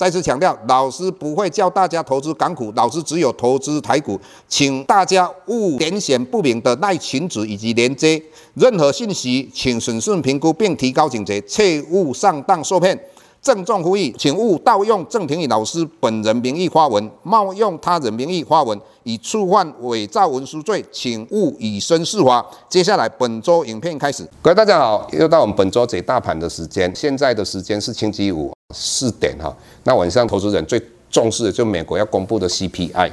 再次强调，老师不会教大家投资港股，老师只有投资台股，请大家勿点选不明的赖群组以及连接，任何信息请审慎评估并提高警觉，切勿上当受骗。郑重呼吁，请勿盗用郑庭宇老师本人名义发文，冒用他人名义发文，以触犯伪造文书罪，请勿以身试法。接下来本周影片开始，各位大家好，又到我们本周解大盘的时间，现在的时间是星期五。四点哈，那晚上投资人最重视的就是美国要公布的 CPI。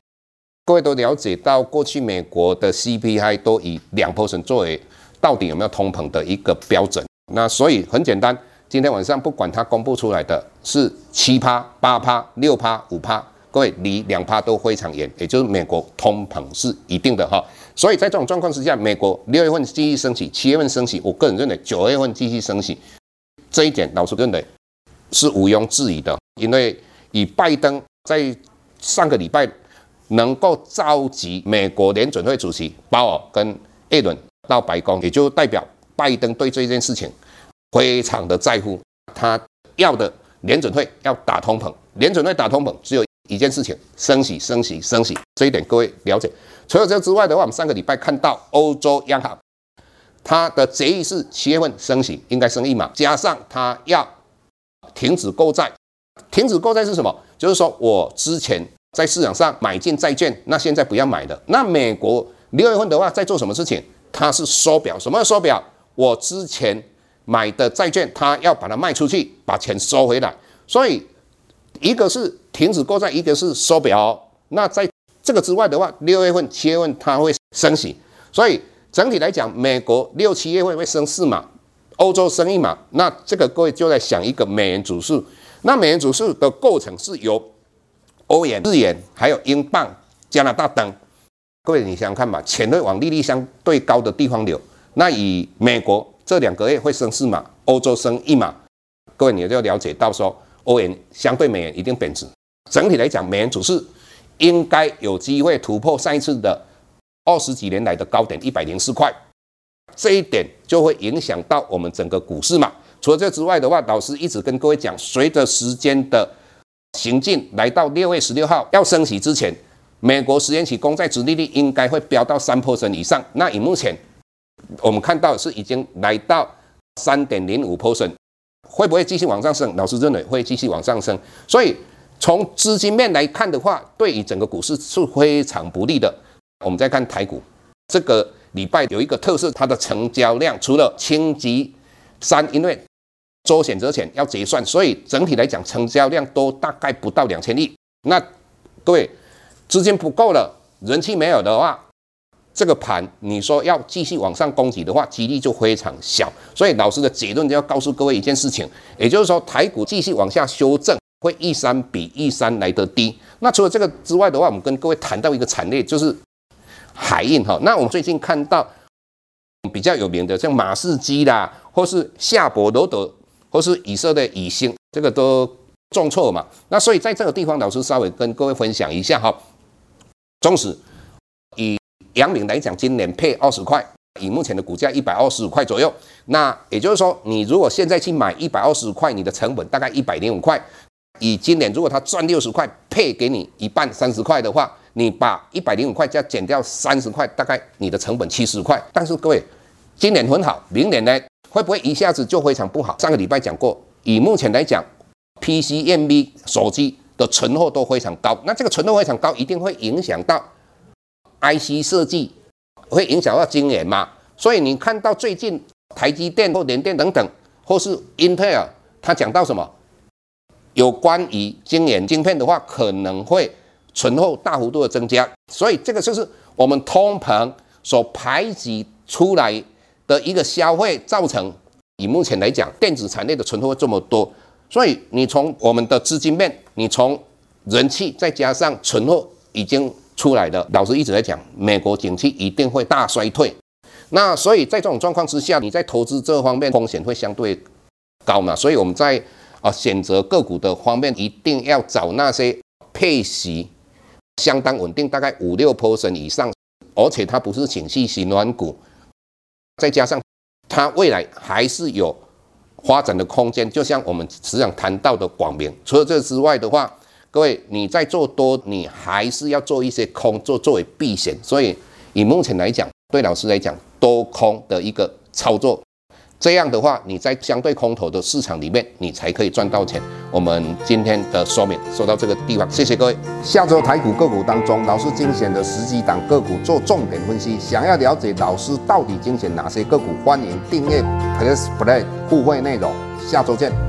各位都了解到，过去美国的 CPI 都以两 percent 作为到底有没有通膨的一个标准。那所以很简单，今天晚上不管它公布出来的是七趴、八趴、六趴、五趴，各位离两趴都非常远，也就是美国通膨是一定的哈。所以在这种状况之下，美国六月份继续升息，七月份升息，我个人认为九月份继续升息，这一点老实认为。是毋庸置疑的，因为以拜登在上个礼拜能够召集美国联准会主席鲍尔跟艾伦到白宫，也就代表拜登对这件事情非常的在乎。他要的联准会要打通膨，联准会打通膨只有一件事情：升息、升息、升息。这一点各位了解。除了这之外的话，我们上个礼拜看到欧洲央行，它的决议是七月份升息，应该升一码，加上它要。停止购债，停止购债是什么？就是说我之前在市场上买进债券，那现在不要买了。那美国六月份的话在做什么事情？它是缩表，什么缩表？我之前买的债券，它要把它卖出去，把钱收回来。所以一个是停止购债，一个是缩表。那在这个之外的话，六月份、七月份它会升息。所以整体来讲，美国六七月份会升四码。欧洲生意嘛，那这个各位就在想一个美元指数。那美元指数的构成是由欧元、日元、还有英镑、加拿大等。各位你想想看吧，钱会往利率相对高的地方流。那以美国这两个月会升四码，欧洲升一码，各位你就了解到说，欧元相对美元一定贬值。整体来讲，美元指数应该有机会突破上一次的二十几年来的高点一百零四块。这一点就会影响到我们整个股市嘛。除了这之外的话，老师一直跟各位讲，随着时间的行进，来到六月十六号要升息之前，美国十年期公债殖利率应该会飙到三 percent 以上。那以目前我们看到是已经来到三点零五 percent，会不会继续往上升？老师认为会继续往上升。所以从资金面来看的话，对于整个股市是非常不利的。我们再看台股这个。礼拜有一个特色，它的成交量除了轻级三，因为周选择权要结算，所以整体来讲成交量都大概不到两千亿。那各位资金不够了，人气没有的话，这个盘你说要继续往上攻击的话，几率就非常小。所以老师的结论就要告诉各位一件事情，也就是说台股继续往下修正，会一三比一三来得低。那除了这个之外的话，我们跟各位谈到一个产业，就是。海运哈，那我们最近看到比较有名的，像马士基啦，或是夏伯罗德，或是以色列以星，这个都重挫嘛。那所以在这个地方，老师稍微跟各位分享一下哈。中时以阳明来讲，今年配二十块，以目前的股价一百二十五块左右。那也就是说，你如果现在去买一百二十五块，你的成本大概一百零五块。以今年如果他赚六十块，配给你一半三十块的话。你把一百零五块加减掉三十块，大概你的成本七十块。但是各位，今年很好，明年呢会不会一下子就非常不好？上个礼拜讲过，以目前来讲，PCMB 手机的存货都非常高，那这个存货非常高，一定会影响到 IC 设计，会影响到晶圆嘛。所以你看到最近台积电或联电等等，或是英特尔，他讲到什么？有关于晶圆晶片的话，可能会。存货大幅度的增加，所以这个就是我们通膨所排挤出来的一个消费，造成以目前来讲，电子产业的存货这么多，所以你从我们的资金面，你从人气再加上存货已经出来的。老师一直在讲，美国景气一定会大衰退。那所以在这种状况之下，你在投资这方面风险会相对高嘛？所以我们在啊选择个股的方面，一定要找那些配息相当稳定，大概五六 percent 以上，而且它不是景气型软股，再加上它未来还是有发展的空间。就像我们时常谈到的广明，除了这之外的话，各位你在做多，你还是要做一些空做作为避险。所以以目前来讲，对老师来讲，多空的一个操作，这样的话，你在相对空头的市场里面，你才可以赚到钱。我们今天的说明说到这个地方，谢谢各位。下周台股个股当中，老师精选的十几档个股做重点分析。想要了解老师到底精选哪些个股，欢迎订阅 Plus Play 互惠内容。下周见。